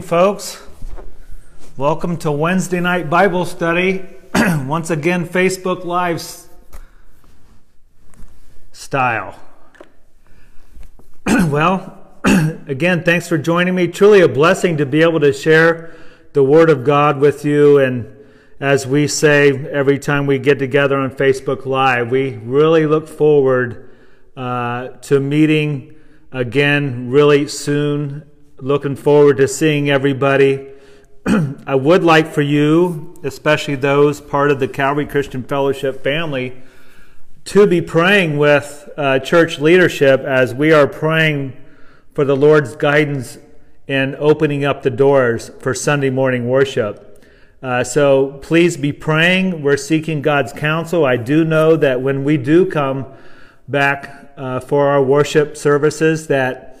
folks. Welcome to Wednesday night Bible study. Once again, Facebook Live style. well, again, thanks for joining me. Truly a blessing to be able to share the Word of God with you. And as we say every time we get together on Facebook Live, we really look forward uh, to meeting again really soon. Looking forward to seeing everybody. I would like for you, especially those part of the Calvary Christian Fellowship family, to be praying with uh, church leadership as we are praying for the Lord's guidance in opening up the doors for Sunday morning worship. Uh, so please be praying. We're seeking God's counsel. I do know that when we do come back uh, for our worship services, that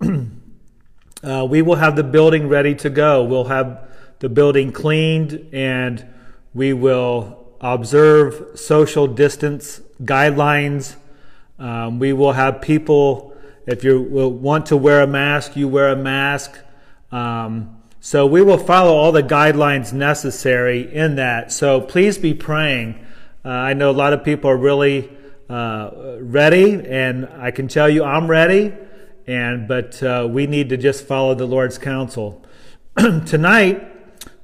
uh, we will have the building ready to go. We'll have the building cleaned and we will observe social distance guidelines. Um, we will have people, if you want to wear a mask, you wear a mask. Um, so we will follow all the guidelines necessary in that. So please be praying. Uh, I know a lot of people are really uh, ready, and I can tell you I'm ready and but uh, we need to just follow the Lord's counsel. Tonight,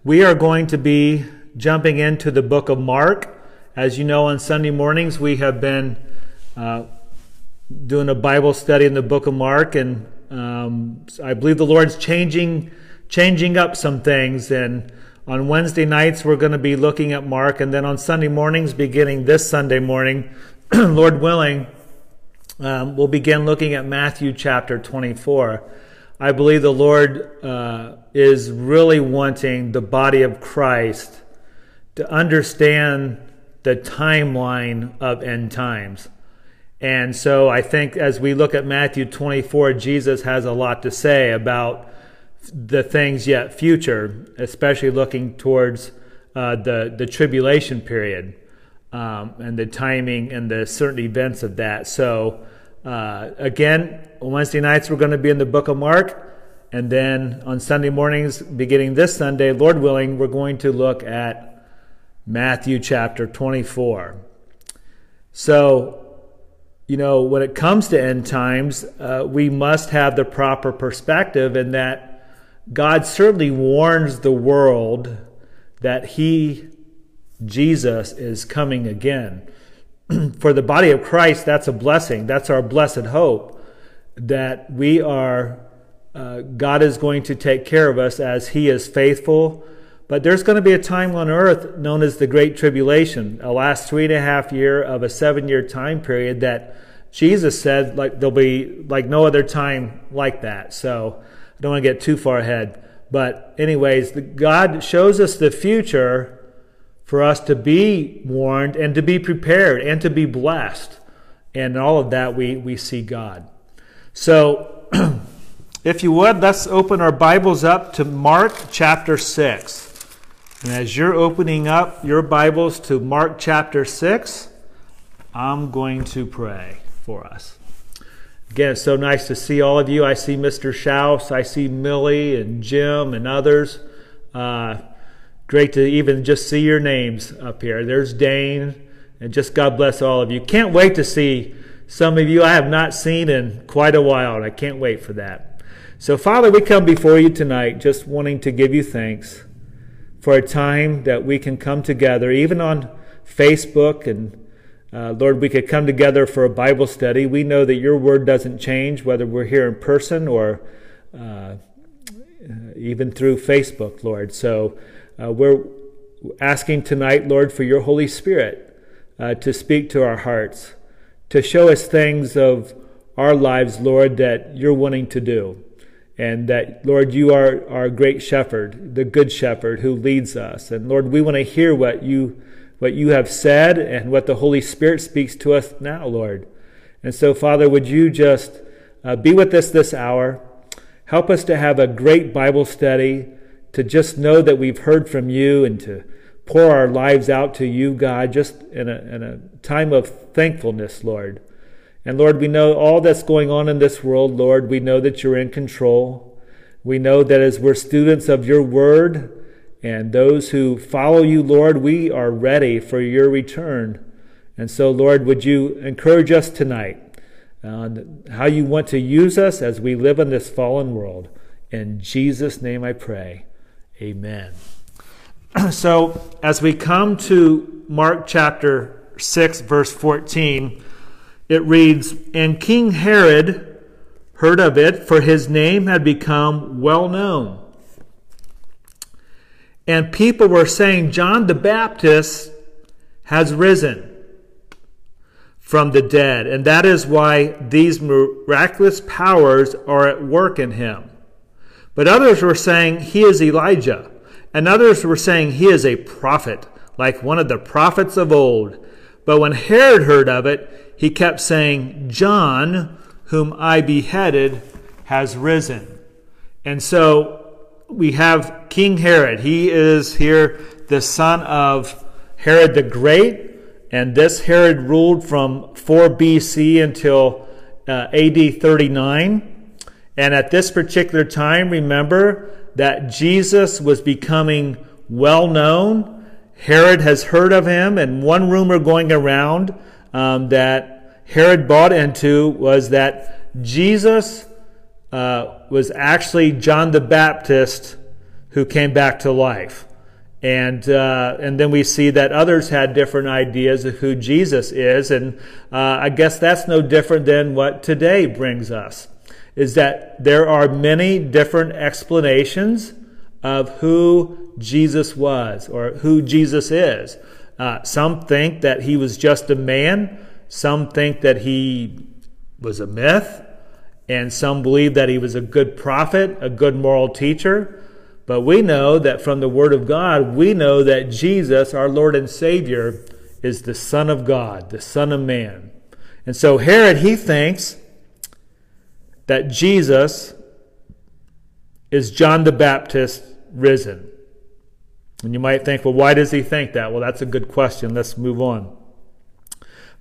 we are going to be jumping into the book of Mark. As you know, on Sunday mornings, we have been uh, doing a Bible study in the book of Mark, and um, I believe the Lord's changing changing up some things. And on Wednesday nights, we're going to be looking at Mark, and then on Sunday mornings, beginning this Sunday morning, Lord willing um, we'll begin looking at Matthew chapter 24. I believe the Lord uh, is really wanting the body of Christ to understand the timeline of end times. And so I think as we look at Matthew 24, Jesus has a lot to say about the things yet future, especially looking towards uh, the, the tribulation period um, and the timing and the certain events of that. So, uh, again, Wednesday nights we're going to be in the book of Mark. And then on Sunday mornings, beginning this Sunday, Lord willing, we're going to look at Matthew chapter 24. So, you know, when it comes to end times, uh, we must have the proper perspective in that God certainly warns the world that He Jesus is coming again. For the body of Christ, that's a blessing. That's our blessed hope that we are, uh, God is going to take care of us as He is faithful. But there's going to be a time on earth known as the Great Tribulation, a last three and a half year of a seven year time period that Jesus said like there'll be like no other time like that. So I don't want to get too far ahead. But anyways, the, God shows us the future for us to be warned and to be prepared and to be blessed. And in all of that, we, we see God. So, if you would, let's open our Bibles up to Mark chapter 6. And as you're opening up your Bibles to Mark chapter 6, I'm going to pray for us. Again, it's so nice to see all of you. I see Mr. Schaus, I see Millie and Jim and others. Uh, Great to even just see your names up here. There's Dane, and just God bless all of you. Can't wait to see some of you I have not seen in quite a while, and I can't wait for that. So, Father, we come before you tonight just wanting to give you thanks for a time that we can come together, even on Facebook, and uh, Lord, we could come together for a Bible study. We know that your word doesn't change, whether we're here in person or uh, even through Facebook, Lord. So, uh, we're asking tonight, Lord, for your Holy Spirit uh, to speak to our hearts, to show us things of our lives, Lord, that you're wanting to do. And that, Lord, you are our great shepherd, the good shepherd who leads us. And Lord, we want to hear what you, what you have said and what the Holy Spirit speaks to us now, Lord. And so, Father, would you just uh, be with us this hour? Help us to have a great Bible study to just know that we've heard from you and to pour our lives out to you, God, just in a, in a time of thankfulness, Lord. And Lord, we know all that's going on in this world, Lord. We know that you're in control. We know that as we're students of your word and those who follow you, Lord, we are ready for your return. And so, Lord, would you encourage us tonight on how you want to use us as we live in this fallen world? In Jesus' name I pray. Amen. So, as we come to Mark chapter 6, verse 14, it reads And King Herod heard of it, for his name had become well known. And people were saying, John the Baptist has risen from the dead. And that is why these miraculous powers are at work in him. But others were saying he is Elijah. And others were saying he is a prophet, like one of the prophets of old. But when Herod heard of it, he kept saying, John, whom I beheaded, has risen. And so we have King Herod. He is here the son of Herod the Great. And this Herod ruled from 4 BC until uh, AD 39. And at this particular time, remember that Jesus was becoming well known. Herod has heard of him, and one rumor going around um, that Herod bought into was that Jesus uh, was actually John the Baptist who came back to life. And, uh, and then we see that others had different ideas of who Jesus is. And uh, I guess that's no different than what today brings us, is that there are many different explanations of who Jesus was or who Jesus is. Uh, some think that he was just a man. Some think that he was a myth. And some believe that he was a good prophet, a good moral teacher. But we know that from the Word of God, we know that Jesus, our Lord and Savior, is the Son of God, the Son of Man. And so Herod, he thinks that Jesus is John the Baptist risen. And you might think, well, why does he think that? Well, that's a good question. Let's move on.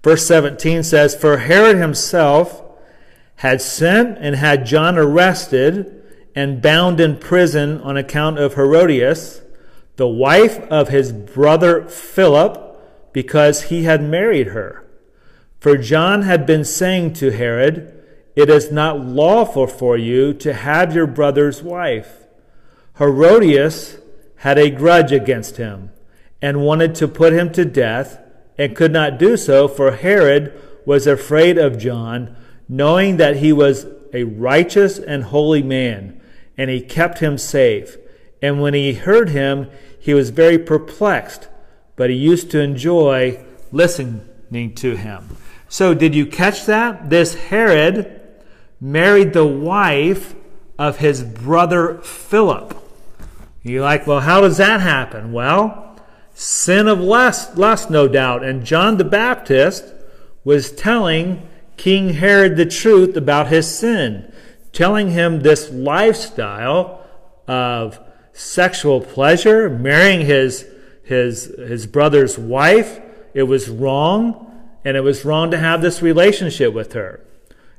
Verse 17 says, For Herod himself had sent and had John arrested and bound in prison on account of Herodias, the wife of his brother Philip, because he had married her. For John had been saying to Herod, It is not lawful for you to have your brother's wife. Herodias had a grudge against him and wanted to put him to death and could not do so, for Herod was afraid of John, knowing that he was a righteous and holy man and he kept him safe. And when he heard him, he was very perplexed, but he used to enjoy listening to him. So, did you catch that? This Herod married the wife of his brother Philip. You're like, well, how does that happen? Well, sin of lust, lust, no doubt. And John the Baptist was telling King Herod the truth about his sin telling him this lifestyle of sexual pleasure, marrying his, his, his brother's wife. It was wrong, and it was wrong to have this relationship with her.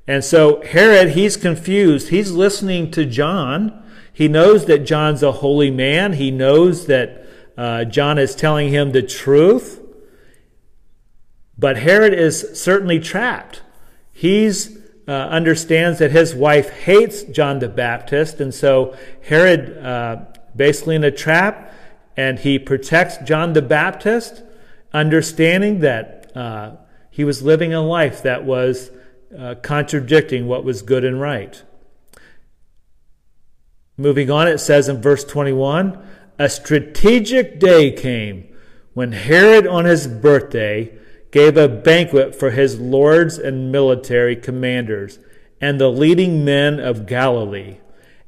And so Herod, he's confused. He's listening to John. He knows that John's a holy man. He knows that uh, John is telling him the truth. But Herod is certainly trapped. He's uh, understands that his wife hates John the Baptist, and so Herod, uh, basically in a trap, and he protects John the Baptist, understanding that uh, he was living a life that was uh, contradicting what was good and right. Moving on, it says in verse 21 A strategic day came when Herod, on his birthday, gave a banquet for his lords and military commanders and the leading men of Galilee.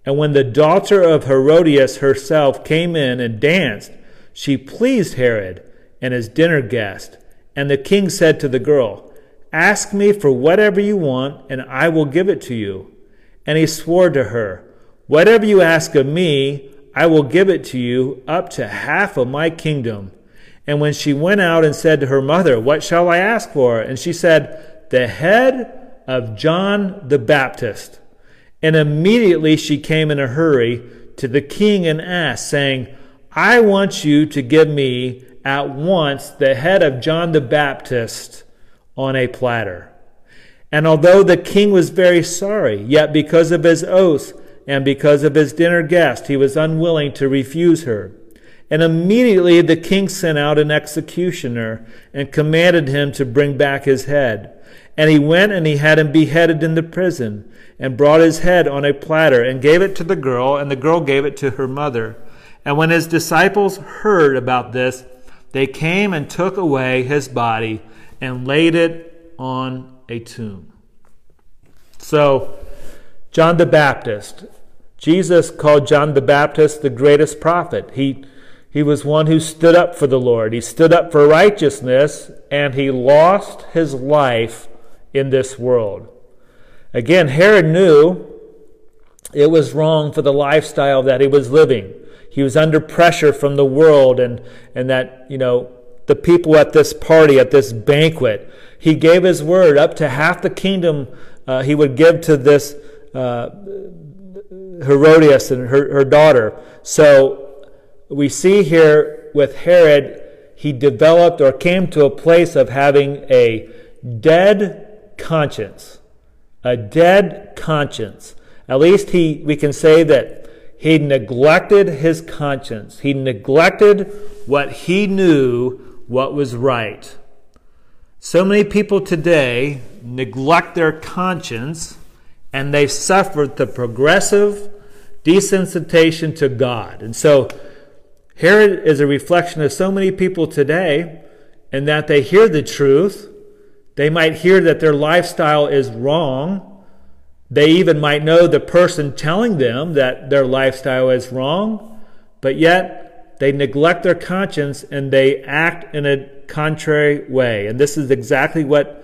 And when the daughter of Herodias herself came in and danced, she pleased Herod and his dinner guest. And the king said to the girl, Ask me for whatever you want, and I will give it to you. And he swore to her, Whatever you ask of me, I will give it to you, up to half of my kingdom. And when she went out and said to her mother, What shall I ask for? And she said, The head of John the Baptist. And immediately she came in a hurry to the king and asked, saying, I want you to give me at once the head of John the Baptist on a platter. And although the king was very sorry, yet because of his oath and because of his dinner guest, he was unwilling to refuse her. And immediately the king sent out an executioner and commanded him to bring back his head. And he went and he had him beheaded in the prison, and brought his head on a platter, and gave it to the girl, and the girl gave it to her mother. And when his disciples heard about this, they came and took away his body and laid it on a tomb. So, John the Baptist, Jesus called John the Baptist the greatest prophet. He, he was one who stood up for the Lord. He stood up for righteousness, and he lost his life in this world. Again, Herod knew it was wrong for the lifestyle that he was living. He was under pressure from the world and, and that, you know, the people at this party, at this banquet. He gave his word up to half the kingdom uh, he would give to this uh, Herodias and her, her daughter. So we see here with Herod, he developed or came to a place of having a dead conscience. A dead conscience. At least he, we can say that he neglected his conscience. He neglected what he knew what was right. So many people today neglect their conscience and they've suffered the progressive desensitization to God. And so Herod is a reflection of so many people today in that they hear the truth. They might hear that their lifestyle is wrong, they even might know the person telling them that their lifestyle is wrong, but yet they neglect their conscience and they act in a contrary way. And this is exactly what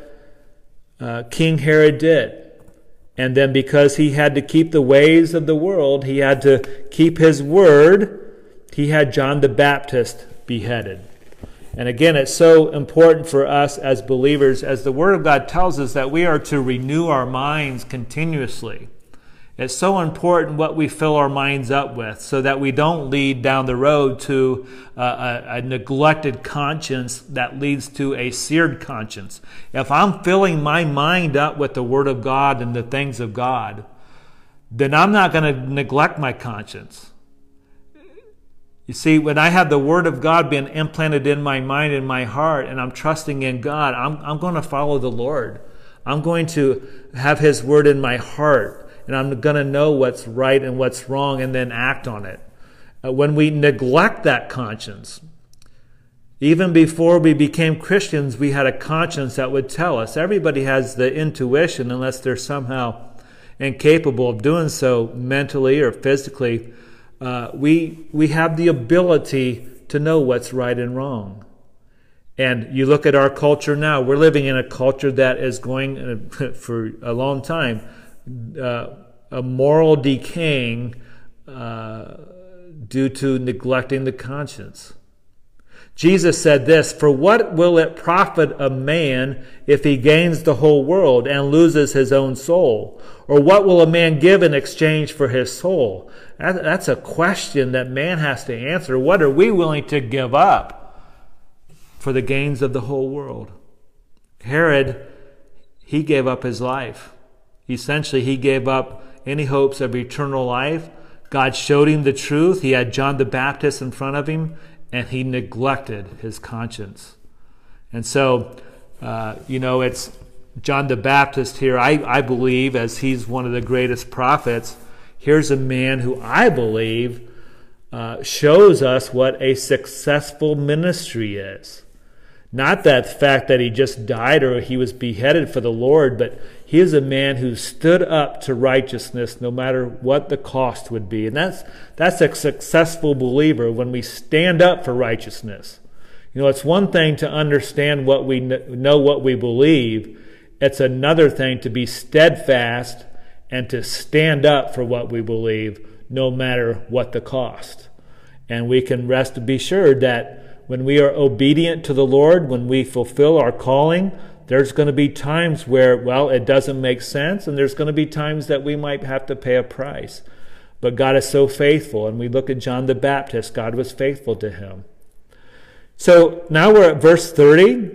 uh, King Herod did. And then because he had to keep the ways of the world, he had to keep his word, he had John the Baptist beheaded. And again, it's so important for us as believers, as the Word of God tells us that we are to renew our minds continuously. It's so important what we fill our minds up with so that we don't lead down the road to a, a, a, neglected conscience that leads to a seared conscience. If I'm filling my mind up with the Word of God and the things of God, then I'm not going to neglect my conscience. You see, when I have the Word of God being implanted in my mind and my heart, and I'm trusting in God, I'm, I'm going to follow the Lord. I'm going to have His Word in my heart, and I'm going to know what's right and what's wrong and then act on it. Uh, when we neglect that conscience, even before we became Christians, we had a conscience that would tell us. Everybody has the intuition, unless they're somehow incapable of doing so mentally or physically uh, we, we have the ability to know what's right and wrong. And you look at our culture now, we're living in a culture that is going uh, for a long time, uh, a moral decaying uh, due to neglecting the conscience. Jesus said this For what will it profit a man if he gains the whole world and loses his own soul? Or what will a man give in exchange for his soul? That's a question that man has to answer. What are we willing to give up for the gains of the whole world? Herod, he gave up his life. Essentially, he gave up any hopes of eternal life. God showed him the truth. He had John the Baptist in front of him, and he neglected his conscience. And so, uh, you know, it's John the Baptist here, I, I believe, as he's one of the greatest prophets Here's a man who I believe uh, shows us what a successful ministry is. Not that fact that he just died or he was beheaded for the Lord, but he is a man who stood up to righteousness no matter what the cost would be. And that's, that's a successful believer when we stand up for righteousness. You know, it's one thing to understand what we know, what we believe. It's another thing to be steadfast and to stand up for what we believe, no matter what the cost. And we can rest be sure that when we are obedient to the Lord, when we fulfill our calling, There's going to be times where, well, it doesn't make sense, and there's going to be times that we might have to pay a price. But God is so faithful, and we look at John the Baptist, God was faithful to him. So now we're at verse 30.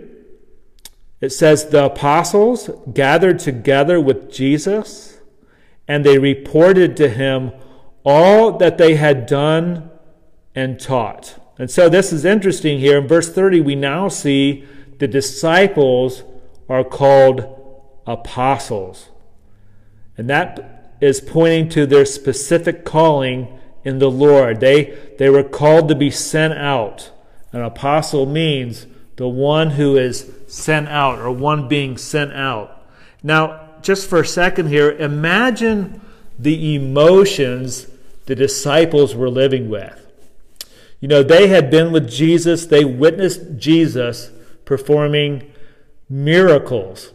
It says, The apostles gathered together with Jesus, and they reported to him all that they had done and taught. And so this is interesting here. In verse 30, we now see the disciples are called apostles. And that is pointing to their specific calling in the Lord. They, they were called to be sent out. An apostle means the one who is sent out or one being sent out. Now, just for a second here, imagine the emotions the disciples were living with. You know, they had been with Jesus, they witnessed Jesus performing miracles.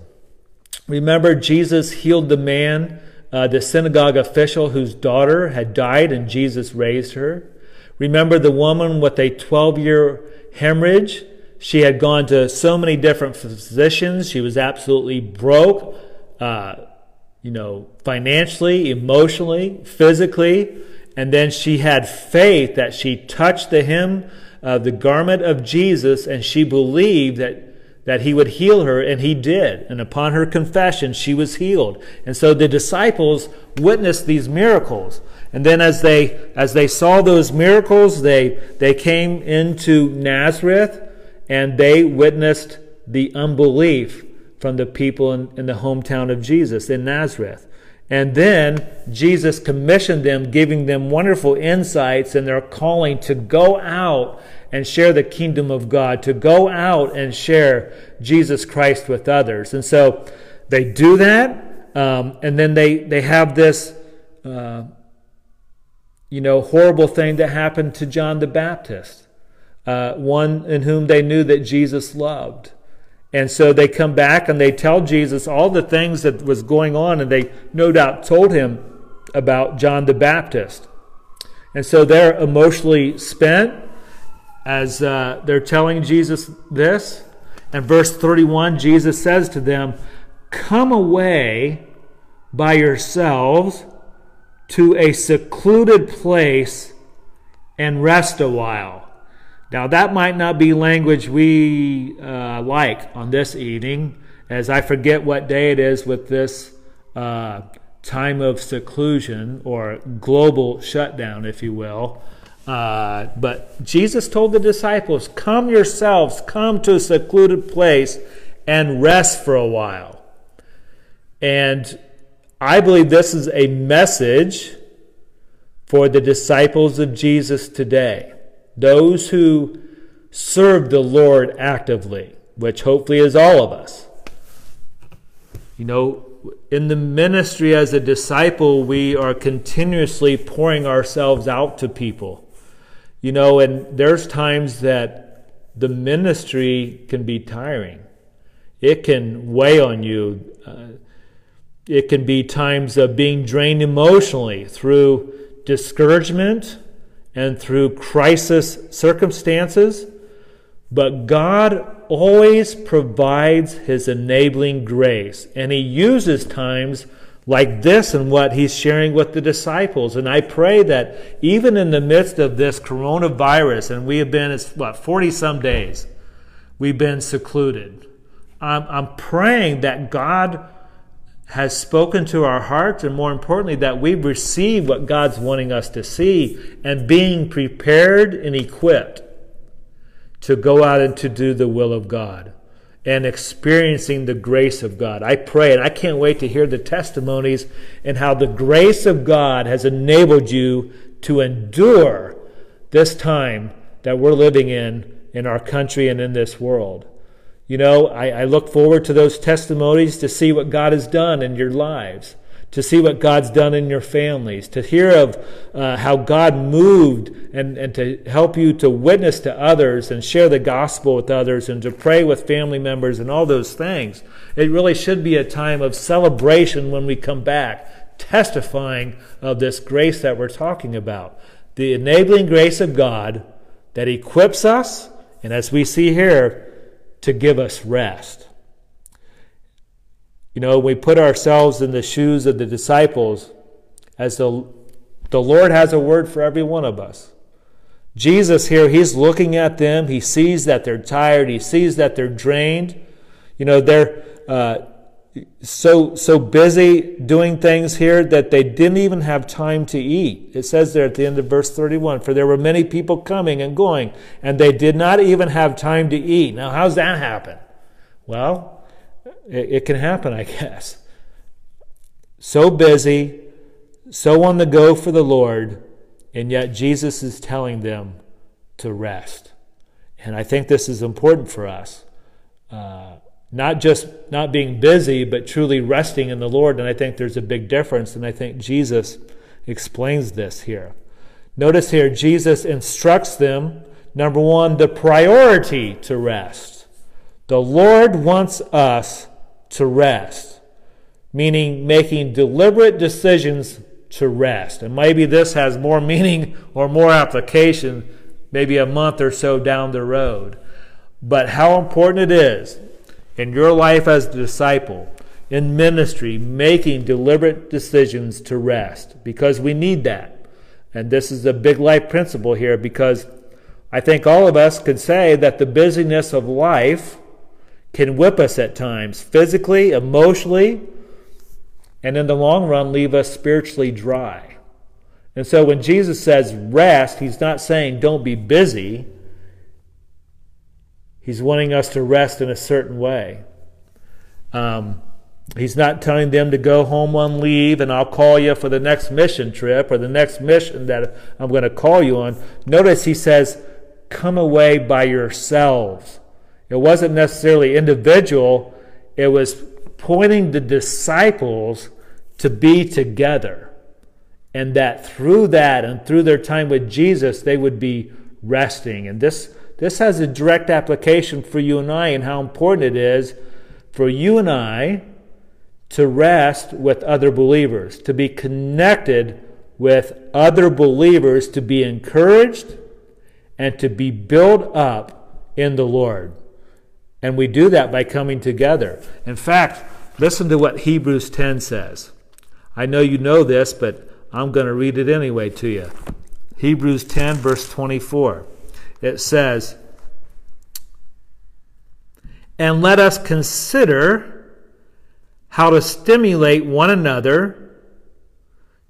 Remember, Jesus healed the man, uh, the synagogue official whose daughter had died, and Jesus raised her. Remember the woman with a 12 year hemorrhage? She had gone to so many different physicians. She was absolutely broke, uh, you know, financially, emotionally, physically. And then she had faith that she touched the hem of the garment of Jesus and she believed that, that he would heal her, and he did. And upon her confession, she was healed. And so the disciples witnessed these miracles. And then as they, as they saw those miracles, they, they came into Nazareth and they witnessed the unbelief from the people in, in the hometown of Jesus in Nazareth. And then Jesus commissioned them, giving them wonderful insights in their calling to go out and share the kingdom of God, to go out and share Jesus Christ with others. And so they do that, um, and then they, they have this, uh, you know, horrible thing that happened to John the Baptist, uh, one in whom they knew that Jesus loved. And so they come back and they tell Jesus all the things that was going on, and they no doubt told him about John the Baptist. And so they're emotionally spent as uh, they're telling Jesus this. And verse 31, Jesus says to them, Come away by yourselves to a secluded place and rest a while. Now, that might not be language we uh, like on this evening, as I forget what day it is with this uh, time of seclusion or global shutdown, if you will. Uh, but Jesus told the disciples, Come yourselves, come to a secluded place and rest for a while. And I believe this is a message for the disciples of Jesus today those who serve the Lord actively, which hopefully is all of us. You know, in the ministry as a disciple, we are continuously pouring ourselves out to people. You know, and there's times that the ministry can be tiring. It can weigh on you. Uh, it can be times of being drained emotionally through discouragement, and through crisis circumstances, but God always provides His enabling grace. And He uses times like this and what He's sharing with the disciples. And I pray that even in the midst of this coronavirus, and we have been, it's what, 40 some days, we've been secluded. I'm, I'm praying that God has spoken to our hearts, and more importantly, that we receive what God's wanting us to see and being prepared and equipped to go out and to do the will of God and experiencing the grace of God. I pray, and I can't wait to hear the testimonies and how the grace of God has enabled you to endure this time that we're living in in our country and in this world. You know, I, I, look forward to those testimonies to see what God has done in your lives, to see what God's done in your families, to hear of uh, how God moved and, and to help you to witness to others and share the gospel with others and to pray with family members and all those things. It really should be a time of celebration when we come back, testifying of this grace that we're talking about. The enabling grace of God that equips us, and as we see here, to give us rest. You know, we put ourselves in the shoes of the disciples as the, the Lord has a word for every one of us. Jesus here, he's looking at them. He sees that they're tired. He sees that they're drained. You know, they're uh, so so busy doing things here that they didn't even have time to eat. It says there at the end of verse 31, for there were many people coming and going, and they did not even have time to eat. Now, how's that happen? Well, it, it can happen, I guess. So busy, so on the go for the Lord, and yet Jesus is telling them to rest. And I think this is important for us. Uh, not just not being busy, but truly resting in the Lord. And I think there's a big difference. And I think Jesus explains this here. Notice here, Jesus instructs them, number one, the priority to rest. The Lord wants us to rest, meaning making deliberate decisions to rest. And maybe this has more meaning or more application maybe a month or so down the road. But how important it is in your life as a disciple, in ministry, making deliberate decisions to rest because we need that. And this is a big life principle here because I think all of us could say that the busyness of life can whip us at times, physically, emotionally, and in the long run leave us spiritually dry. And so when Jesus says rest, he's not saying don't be busy. He's wanting us to rest in a certain way. Um, he's not telling them to go home on leave and I'll call you for the next mission trip or the next mission that I'm going to call you on. Notice he says, come away by yourselves. It wasn't necessarily individual, it was pointing the disciples to be together. And that through that and through their time with Jesus, they would be resting. And this this has a direct application for you and I and how important it is for you and I to rest with other believers, to be connected with other believers, to be encouraged and to be built up in the Lord. And we do that by coming together. In fact, listen to what Hebrews 10 says. I know you know this, but I'm going to read it anyway to you. Hebrews 10, verse 24 it says, And let us consider how to stimulate one another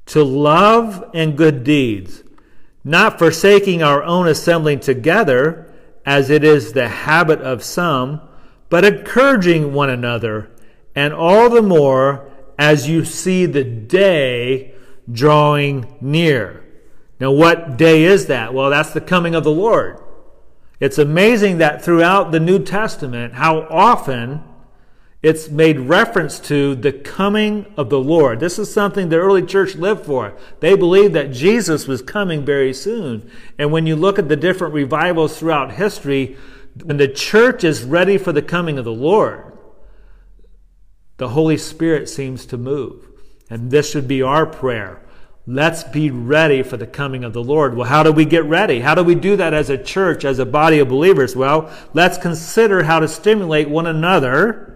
to love and good deeds, not forsaking our own assembling together, as it is the habit of some, but encouraging one another, and all the more as you see the day drawing near. Now, what day is that? Well, that's the coming of the Lord. It's amazing that throughout the New Testament, how often it's made reference to the coming of the Lord. This is something the early church lived for. They believed that Jesus was coming very soon. And when you look at the different revivals throughout history, when the church is ready for the coming of the Lord, the Holy Spirit seems to move. And this should be our prayer. Let's be ready for the coming of the Lord. Well, how do we get ready? How do we do that as a church, as a body of believers? Well, let's consider how to stimulate one another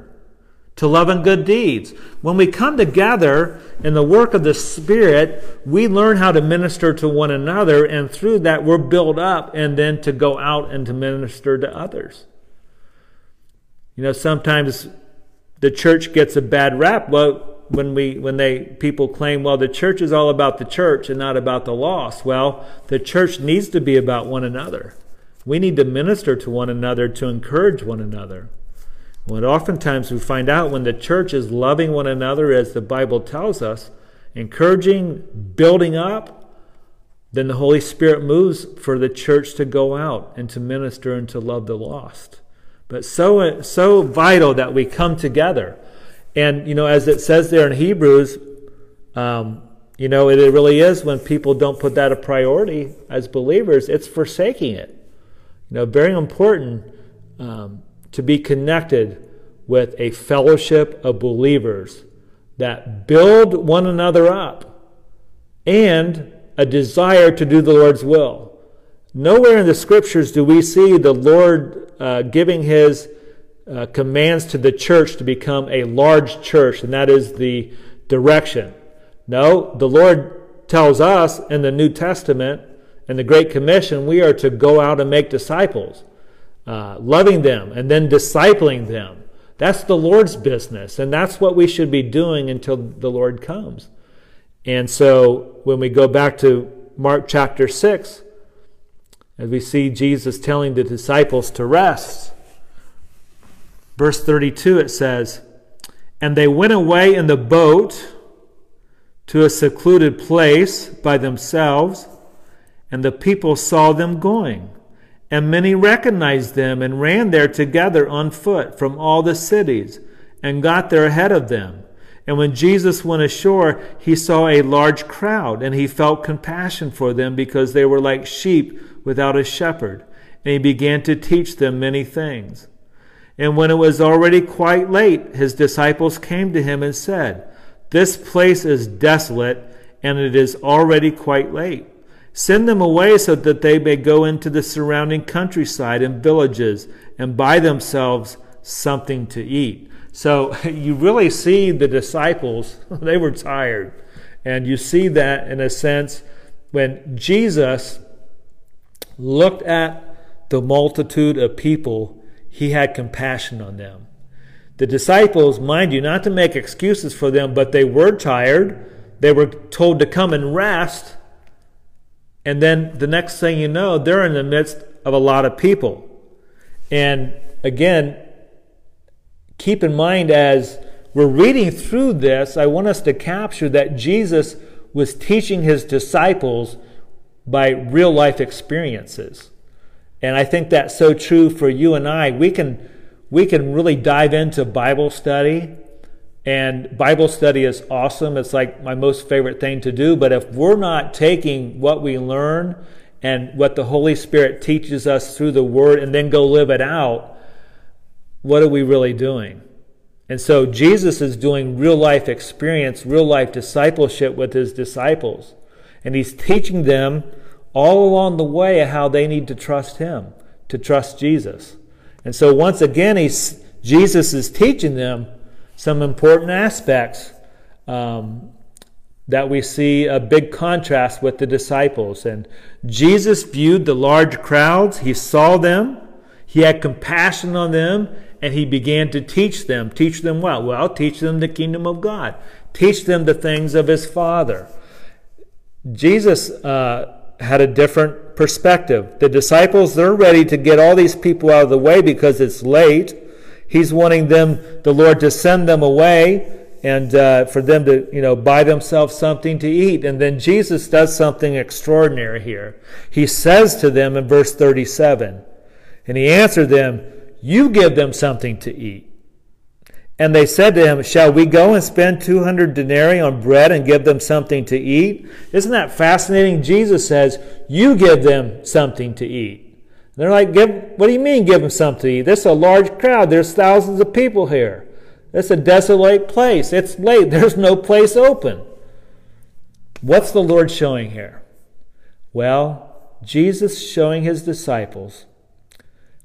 to love and good deeds. When we come together in the work of the Spirit, we learn how to minister to one another, and through that, we're built up and then to go out and to minister to others. You know, sometimes the church gets a bad rap. Well, when we when they people claim well the church is all about the church and not about the lost. Well the church needs to be about one another. We need to minister to one another to encourage one another. Well oftentimes we find out when the church is loving one another as the bible tells us encouraging building up then the holy spirit moves for the church to go out and to minister and to love the lost. But so so vital that we come together and, you know, as it says there in Hebrews, um, you know, it, really is when people don't put that a priority as believers, it's forsaking it. You know, very important um, to be connected with a fellowship of believers that build one another up and a desire to do the Lord's will. Nowhere in the scriptures do we see the Lord uh, giving his uh, commands to the church to become a large church, and that is the direction. No, the Lord tells us in the New Testament, in the Great Commission, we are to go out and make disciples, uh, loving them and then discipling them. That's the Lord's business, and that's what we should be doing until the Lord comes. And so when we go back to Mark chapter 6, as we see Jesus telling the disciples to rest, verse 32 it says, And they went away in the boat to a secluded place by themselves, and the people saw them going. And many recognized them and ran there together on foot from all the cities, and got there ahead of them. And when Jesus went ashore, he saw a large crowd, and he felt compassion for them because they were like sheep without a shepherd. And he began to teach them many things. And when it was already quite late, his disciples came to him and said, This place is desolate, and it is already quite late. Send them away so that they may go into the surrounding countryside and villages and buy themselves something to eat. So you really see the disciples, they were tired. And you see that in a sense when Jesus looked at the multitude of people, he had compassion on them. The disciples, mind you, not to make excuses for them, but they were tired. They were told to come and rest. And then the next thing you know, they're in the midst of a lot of people. And again, keep in mind as we're reading through this, I want us to capture that Jesus was teaching his disciples by real life experiences. And I think that's so true for you and I. We can we can really dive into Bible study and Bible study is awesome. It's like my most favorite thing to do, but if we're not taking what we learn and what the Holy Spirit teaches us through the word and then go live it out, what are we really doing? And so Jesus is doing real life experience, real life discipleship with his disciples. And he's teaching them all along the way how they need to trust him, to trust Jesus. And so once again, he's, Jesus is teaching them some important aspects um, that we see a big contrast with the disciples. And Jesus viewed the large crowds, he saw them, he had compassion on them, and he began to teach them. Teach them what? Well, teach them the kingdom of God, teach them the things of his Father. Jesus uh, had a different perspective. The disciples, they're ready to get all these people out of the way because it's late. He's wanting them, the Lord, to send them away and uh, for them to, you know, buy themselves something to eat. And then Jesus does something extraordinary here. He says to them in verse 37, and he answered them, you give them something to eat. And they said to him, Shall we go and spend 200 denarii on bread and give them something to eat? Isn't that fascinating? Jesus says, You give them something to eat. And they're like, give, What do you mean, give them something to eat? This is a large crowd. There's thousands of people here. It's a desolate place. It's late. There's no place open. What's the Lord showing here? Well, Jesus showing his disciples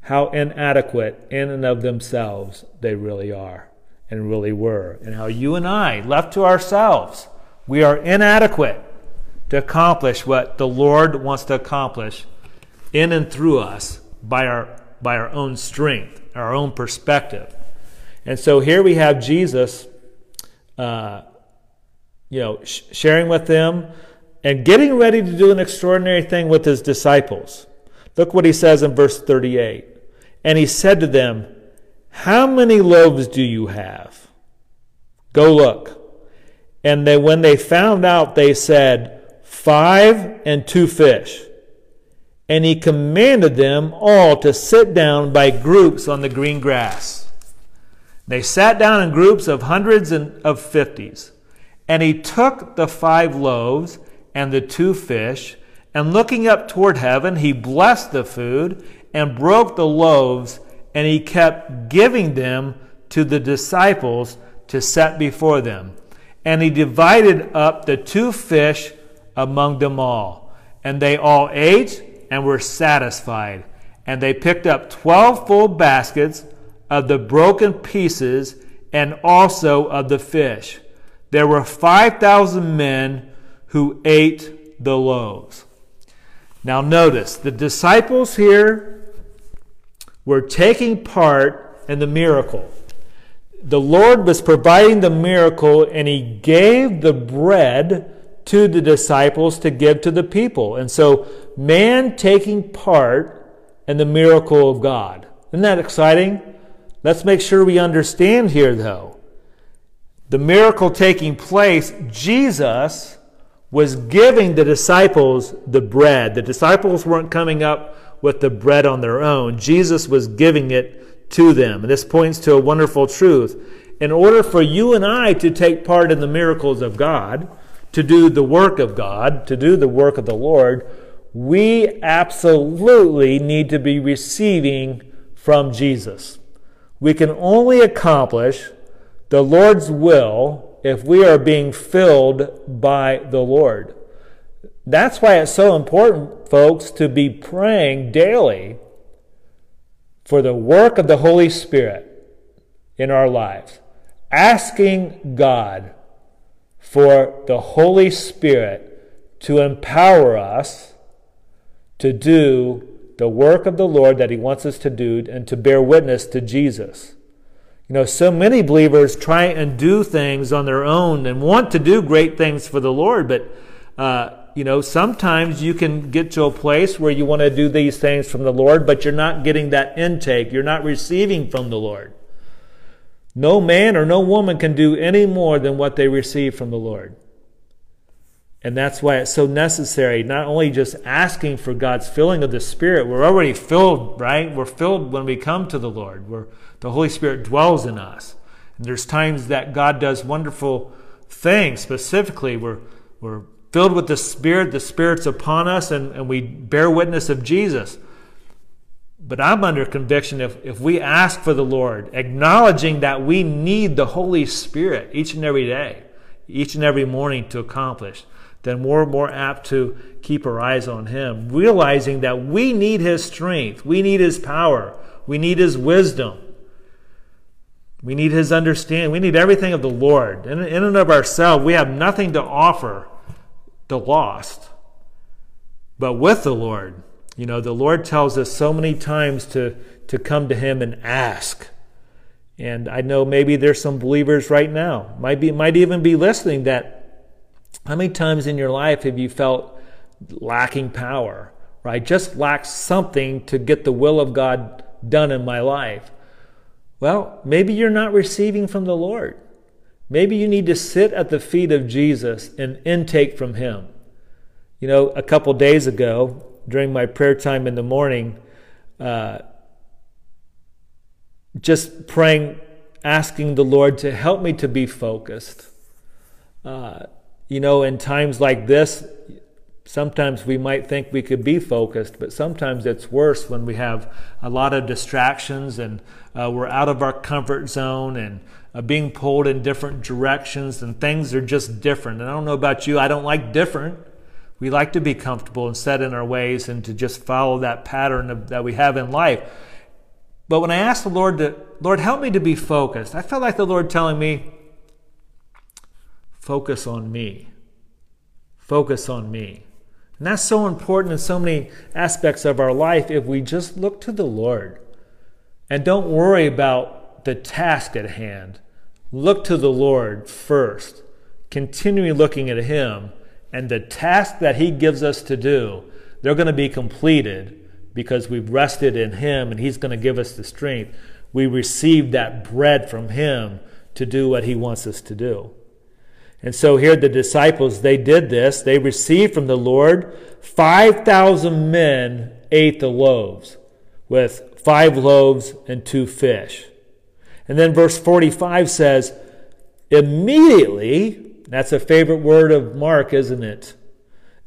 how inadequate in and of themselves they really are and really were, and how you and I, left to ourselves, we are inadequate to accomplish what the Lord wants to accomplish in and through us by our, by our own strength, our own perspective. And so here we have Jesus, uh, you know, sh- sharing with them and getting ready to do an extraordinary thing with his disciples. Look what he says in verse 38. And he said to them, How many loaves do you have? Go look. And they, when they found out, they said, Five and two fish. And he commanded them all to sit down by groups on the green grass. They sat down in groups of hundreds and of fifties. And he took the five loaves and the two fish, and looking up toward heaven, he blessed the food and broke the loaves, and he kept giving them to the disciples to set before them. And he divided up the two fish among them all. And they all ate and were satisfied. And they picked up twelve full baskets of the broken pieces and also of the fish. There were 5,000 men who ate the loaves. Now, notice the disciples here were taking part in the miracle. The Lord was providing the miracle, and He gave the bread to the disciples to give to the people. And so, man taking part in the miracle of God. Isn't that exciting? Let's make sure we understand here, though. The miracle taking place, Jesus was giving the disciples the bread. The disciples weren't coming up with the bread on their own. Jesus was giving it to them. And this points to a wonderful truth. In order for you and I to take part in the miracles of God, to do the work of God, to do the work of the Lord, we absolutely need to be receiving from Jesus. We can only accomplish the Lord's will if we are being filled by the Lord. That's why it's so important, folks, to be praying daily for the work of the Holy Spirit in our lives, asking God for the Holy Spirit to empower us to do the work of the Lord that He wants us to do and to bear witness to Jesus. You know, so many believers try and do things on their own and want to do great things for the Lord, but, uh, you know, sometimes you can get to a place where you want to do these things from the Lord, but you're not getting that intake. You're not receiving from the Lord. No man or no woman can do any more than what they receive from the Lord. And that's why it's so necessary, not only just asking for God's filling of the Spirit, we're already filled, right? We're filled when we come to the Lord. Where the Holy Spirit dwells in us. And there's times that God does wonderful things. Specifically, we're, we're filled with the Spirit, the Spirit's upon us, and, and we bear witness of Jesus. But I'm under conviction if, if we ask for the Lord, acknowledging that we need the Holy Spirit each and every day, each and every morning to accomplish, then we're more apt to keep our eyes on Him, realizing that we need His strength, we need His power, we need His wisdom, we need His understanding, we need everything of the Lord. In, in and of ourselves, we have nothing to offer the lost. But with the Lord, you know, the Lord tells us so many times to, to come to Him and ask. And I know maybe there's some believers right now, might be, might even be listening that how many times in your life have you felt lacking power, right? Just lack something to get the will of God done in my life. Well, maybe you're not receiving from the Lord. Maybe you need to sit at the feet of Jesus and intake from Him. You know, a couple days ago, during my prayer time in the morning, uh, just praying, asking the Lord to help me to be focused. Uh, you know, in times like this, sometimes we might think we could be focused, but sometimes it's worse when we have a lot of distractions and uh, we're out of our comfort zone and uh, being pulled in different directions and things are just different. And I don't know about you, I don't like different. We like to be comfortable and set in our ways and to just follow that pattern of, that we have in life. But when I asked the Lord to, Lord, help me to be focused, I felt like the Lord telling me, focus on me. Focus on me. And that's so important in so many aspects of our life if we just look to the Lord and don't worry about the task at hand. Look to the Lord first, continually looking at Him and the task that He gives us to do, they're going to be completed because we've rested in Him and He's going to give us the strength. We receive that bread from Him to do what He wants us to do. And so here the disciples, they did this. They received from the Lord. 5,000 men ate the loaves with five loaves and two fish. And then verse 45 says, immediately that's a favorite word of Mark, isn't it?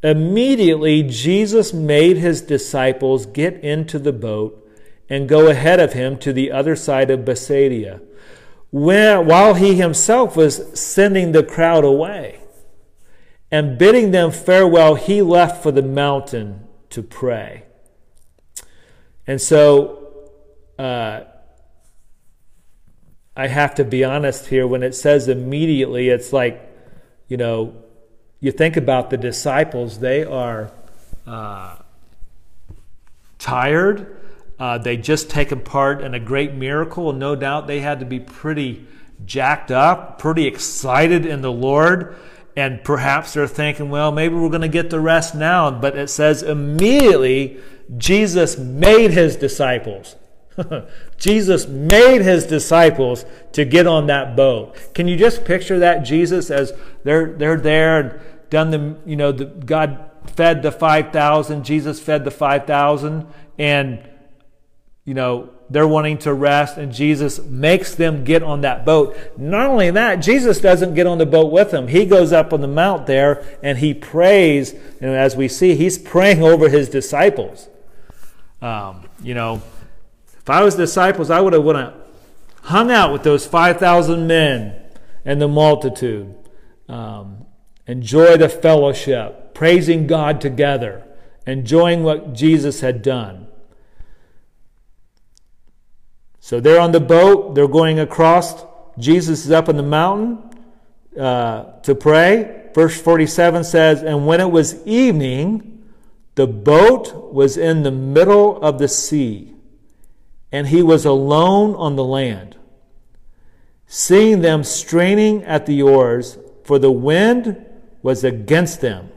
Immediately, Jesus made his disciples get into the boat and go ahead of him to the other side of Bethsaida, while he himself was sending the crowd away. And bidding them farewell, he left for the mountain to pray. And so, uh, I have to be honest here. When it says immediately, it's like, you know, you think about the disciples, they are uh, tired. Uh, they just taken part in a great miracle. No doubt they had to be pretty jacked up, pretty excited in the Lord. And perhaps they're thinking, well, maybe we're going to get the rest now. But it says immediately Jesus made his disciples. Jesus made his disciples to get on that boat. Can you just picture that Jesus as they're they're there and done the you know the, God fed the five thousand, Jesus fed the five thousand, and you know they're wanting to rest, and Jesus makes them get on that boat. Not only that, Jesus doesn't get on the boat with them. He goes up on the mount there and he prays, and as we see, he's praying over his disciples. Um, you know, if I was disciples, I would have, have hung out with those 5,000 men and the multitude. Um, enjoy the fellowship, praising God together, enjoying what Jesus had done. So they're on the boat, they're going across. Jesus is up on the mountain uh, to pray. Verse 47 says, And when it was evening, the boat was in the middle of the sea, and he was alone on the land. Seeing them straining at the oars, for the wind was against them,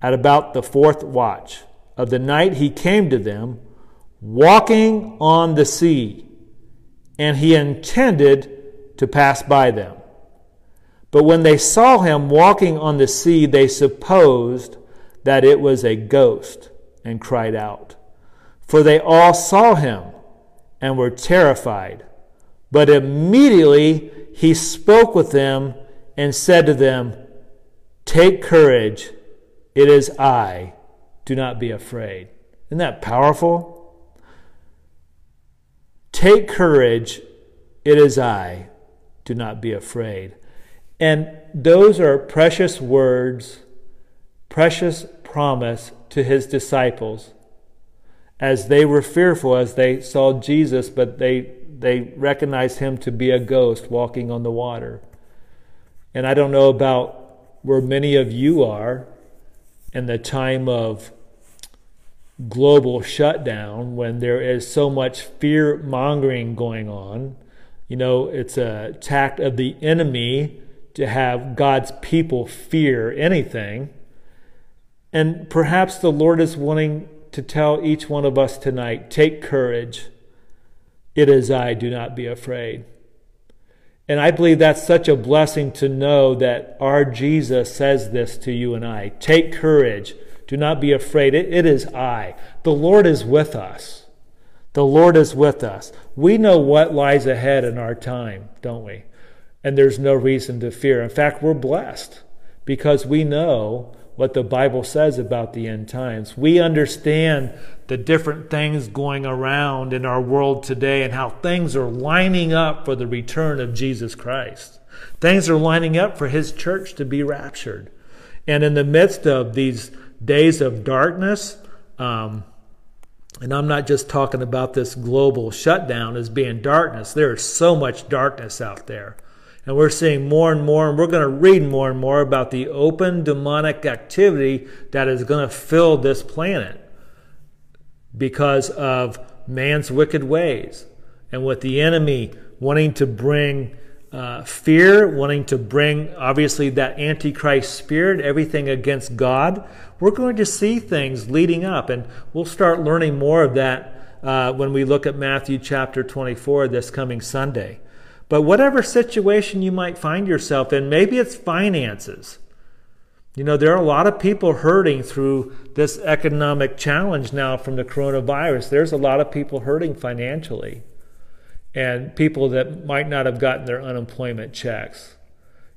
at about the fourth watch of the night, he came to them, walking on the sea and he intended to pass by them. But when they saw him walking on the sea, they supposed that it was a ghost and cried out. For they all saw him and were terrified. But immediately he spoke with them and said to them, Take courage, it is I. Do not be afraid. Isn't that powerful? Take courage, it is I. Do not be afraid. And those are precious words, precious promise to his disciples as they were fearful as they saw Jesus, but they, they recognized him to be a ghost walking on the water. And I don't know about where many of you are in the time of global shutdown when there is so much fear mongering going on. You know, it's a tact of the enemy to have God's people fear anything. And perhaps the Lord is wanting to tell each one of us tonight take courage. It is I, do not be afraid. And I believe that's such a blessing to know that our Jesus says this to you and I. Take courage. Do not be afraid. It, it is I. The Lord is with us. The Lord is with us. We know what lies ahead in our time, don't we? And there's no reason to fear. In fact, we're blessed because we know what the Bible says about the end times. We understand the different things going around in our world today and how things are lining up for the return of Jesus Christ. Things are lining up for his church to be raptured. And in the midst of these days of darkness. Um, and I'm not just talking about this global shutdown as being darkness. There is so much darkness out there. And we're seeing more and more, and we're going to read more and more about the open demonic activity that is going to fill this planet because of man's wicked ways and with the enemy wanting to bring uh, fear, wanting to bring obviously that antichrist spirit, everything against God. We're going to see things leading up, and we'll start learning more of that uh, when we look at Matthew chapter 24 this coming Sunday. But whatever situation you might find yourself in, maybe it's finances. You know, there are a lot of people hurting through this economic challenge now from the coronavirus. There's a lot of people hurting financially and people that might not have gotten their unemployment checks.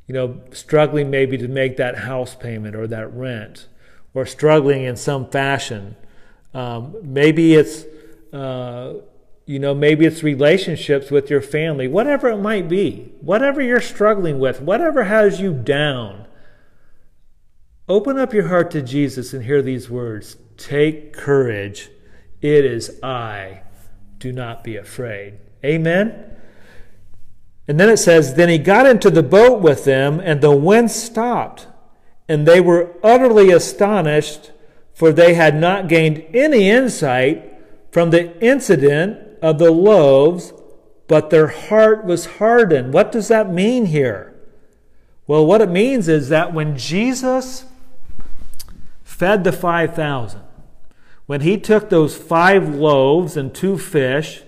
You know, struggling maybe to make that house payment or that rent, or struggling in some fashion. Um, maybe it's, uh, you know, maybe it's relationships with your family, whatever it might be, whatever you're struggling with, whatever has you down. Open up your heart to Jesus and hear these words Take courage. It is I. Do not be afraid. Amen? And then it says, Then he got into the boat with them, and the wind stopped. And they were utterly astonished, for they had not gained any insight from the incident of the loaves, but their heart was hardened. What does that mean here? Well, what it means is that when Jesus fed the 5,000, when he took those five loaves and two fish,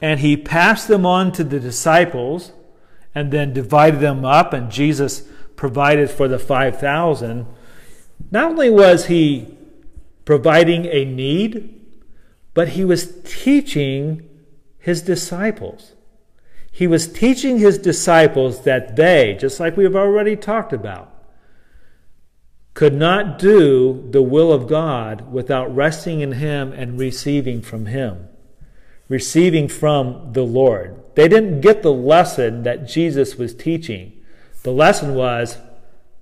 and he passed them on to the disciples, and then divided them up, and Jesus provided for the 5,000, not only was he providing a need, but he was teaching his disciples. He was teaching his disciples that they, just like we have already talked about, could not do the will of God without resting in him and receiving from him, receiving from the Lord. They didn't get the lesson that Jesus was teaching. The lesson was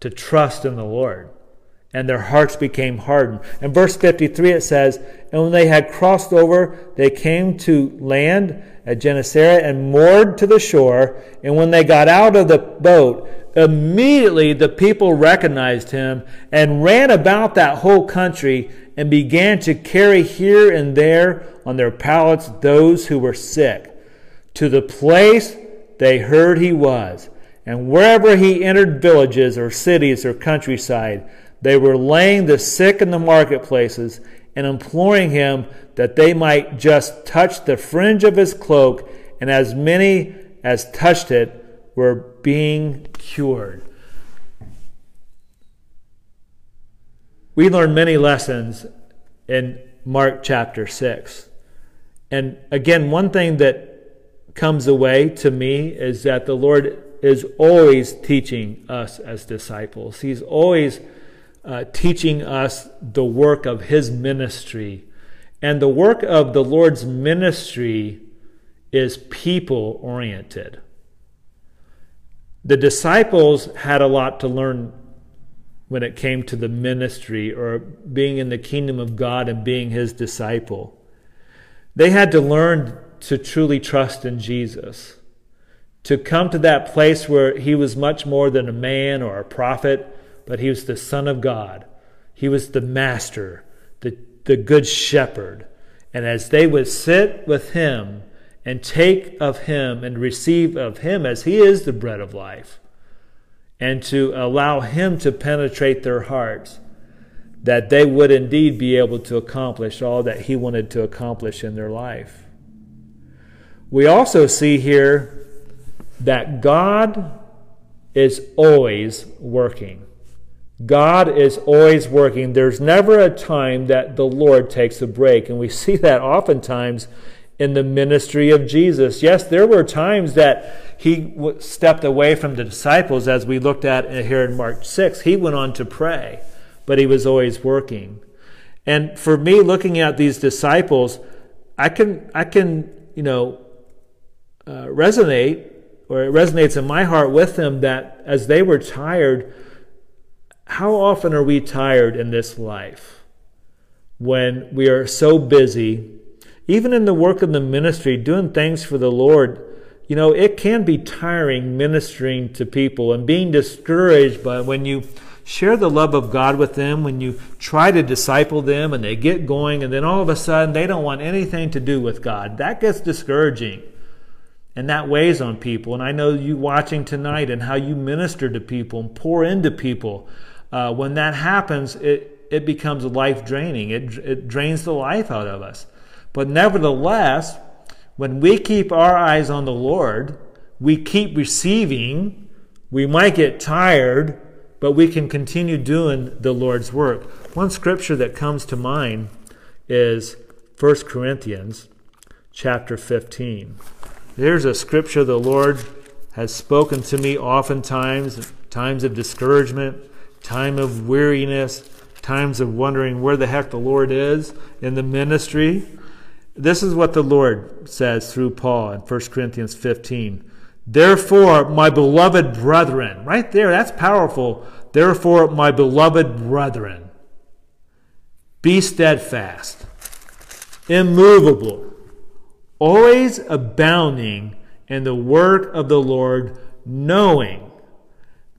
to trust in the Lord and their hearts became hardened. In verse 53 it says, And when they had crossed over, they came to land at Gennesaret and moored to the shore. And when they got out of the boat, immediately the people recognized him and ran about that whole country and began to carry here and there on their pallets those who were sick to the place they heard he was. And wherever he entered villages or cities or countryside, they were laying the sick in the marketplaces and imploring him that they might just touch the fringe of his cloak, and as many as touched it were being cured. We learn many lessons in Mark chapter 6. And again, one thing that comes away to me is that the Lord is always teaching us as disciples. He's always uh, teaching us the work of his ministry. And the work of the Lord's ministry is people oriented. The disciples had a lot to learn when it came to the ministry or being in the kingdom of God and being his disciple. They had to learn to truly trust in Jesus, to come to that place where he was much more than a man or a prophet but he was the Son of God. He was the Master, the, the Good Shepherd. And as they would sit with him and take of him and receive of him as he is the bread of life, and to allow him to penetrate their hearts, that they would indeed be able to accomplish all that he wanted to accomplish in their life. We also see here that God is always working. God is always working. There's never a time that the Lord takes a break. And we see that oftentimes in the ministry of Jesus. Yes, there were times that he stepped away from the disciples, as we looked at here in Mark 6. He went on to pray, but he was always working. And for me, looking at these disciples, I can, I can, you know, uh, resonate, or it resonates in my heart with them that as they were tired, how often are we tired in this life when we are so busy, even in the work of the ministry, doing things for the Lord? You know, it can be tiring ministering to people and being discouraged by when you share the love of God with them, when you try to disciple them and they get going, and then all of a sudden they don't want anything to do with God. That gets discouraging. And that weighs on people. And I know you watching tonight and how you minister to people and pour into people uh, when that happens, it, it becomes life draining. It, it drains the life out of us. But nevertheless, when we keep our eyes on the Lord, we keep receiving, we might get tired, but we can continue doing the Lord's work. One scripture that comes to mind is 1 Corinthians chapter 15. There's a scripture the Lord has spoken to me oftentimes, times of discouragement, time of weariness, times of wondering where the heck the Lord is in the ministry. This is what the Lord says through Paul in 1 Corinthians 15. Therefore, my beloved brethren, right there, that's powerful. Therefore, my beloved brethren, be steadfast, immovable, always abounding in the work of the Lord, knowing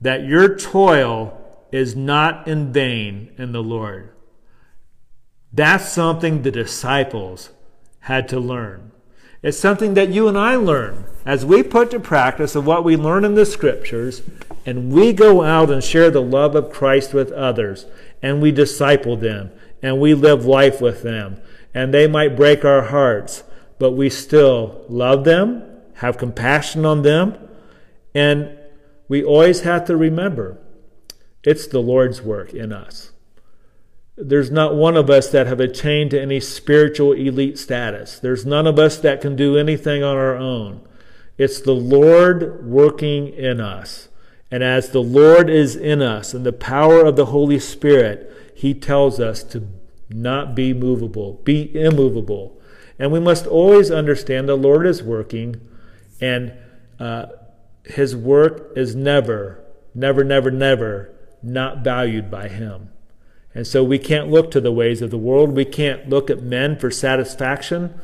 that your toil is not in vain in the Lord. That's something the disciples had to learn. It's something that you and I learn as we put to practice of what we learn in the scriptures and we go out and share the love of Christ with others and we disciple them and we live life with them and they might break our hearts, but we still love them, have compassion on them, and we always have to remember it's the Lord's work in us. There's not one of us that have attained to any spiritual elite status. There's none of us that can do anything on our own. It's the Lord working in us. And as the Lord is in us and the power of the Holy Spirit, He tells us to not be movable, be immovable. And we must always understand the Lord is working, and uh, His work is never, never, never, never not valued by Him. And so we can't look to the ways of the world. We can't look at men for satisfaction.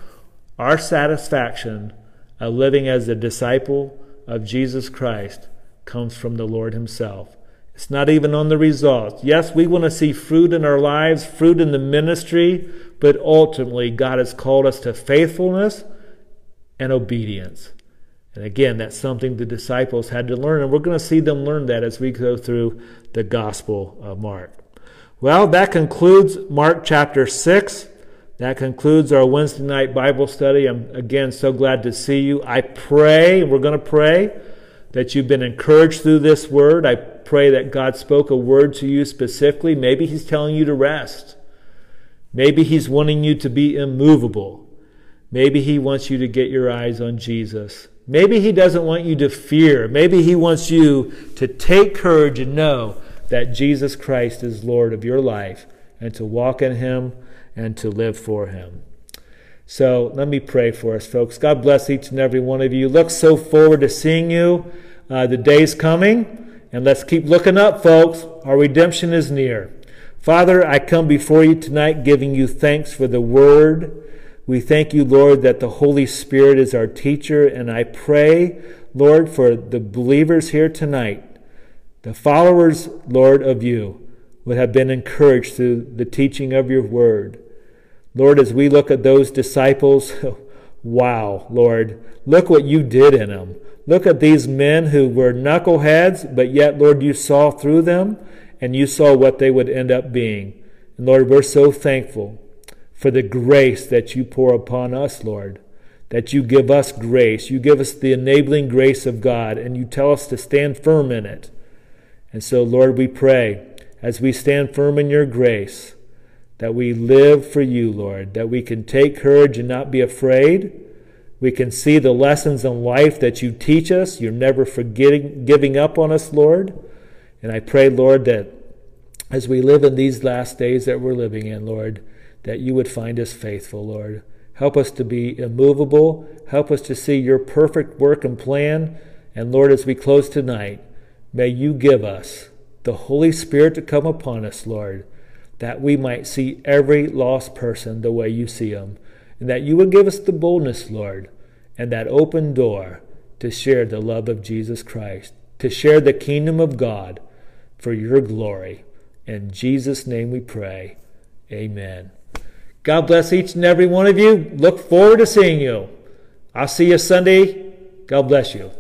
Our satisfaction of living as a disciple of Jesus Christ comes from the Lord Himself. It's not even on the results. Yes, we want to see fruit in our lives, fruit in the ministry, but ultimately, God has called us to faithfulness and obedience. And again, that's something the disciples had to learn, and we're going to see them learn that as we go through the Gospel of Mark. Well, that concludes Mark chapter 6. That concludes our Wednesday night Bible study. I'm again so glad to see you. I pray, we're going to pray that you've been encouraged through this word. I pray that God spoke a word to you specifically. Maybe He's telling you to rest. Maybe He's wanting you to be immovable. Maybe He wants you to get your eyes on Jesus. Maybe He doesn't want you to fear. Maybe He wants you to take courage and know that Jesus Christ is Lord of your life and to walk in Him and to live for Him. So let me pray for us, folks. God bless each and every one of you. Look so forward to seeing you. Uh, the day's coming. And let's keep looking up, folks. Our redemption is near. Father, I come before you tonight giving you thanks for the word. We thank you, Lord, that the Holy Spirit is our teacher. And I pray, Lord, for the believers here tonight, the followers, Lord, of you, would have been encouraged through the teaching of your word. Lord, as we look at those disciples, wow, Lord, look what you did in them. Look at these men who were knuckleheads, but yet, Lord, you saw through them and you saw what they would end up being. And Lord, we're so thankful for the grace that you pour upon us, Lord, that you give us grace. You give us the enabling grace of God, and you tell us to stand firm in it. And so, Lord, we pray as we stand firm in your grace that we live for you, Lord, that we can take courage and not be afraid we can see the lessons in life that you teach us. You're never forgetting, giving up on us, Lord. And I pray, Lord, that as we live in these last days that we're living in, Lord, that you would find us faithful, Lord. Help us to be immovable. Help us to see your perfect work and plan. And Lord, as we close tonight, may you give us the Holy Spirit to come upon us, Lord, that we might see every lost person the way you see them and that you would give us the boldness, Lord, and that open door to share the love of Jesus Christ, to share the kingdom of God for your glory. In Jesus' name we pray. Amen. God bless each and every one of you. Look forward to seeing you. I'll see you Sunday. God bless you.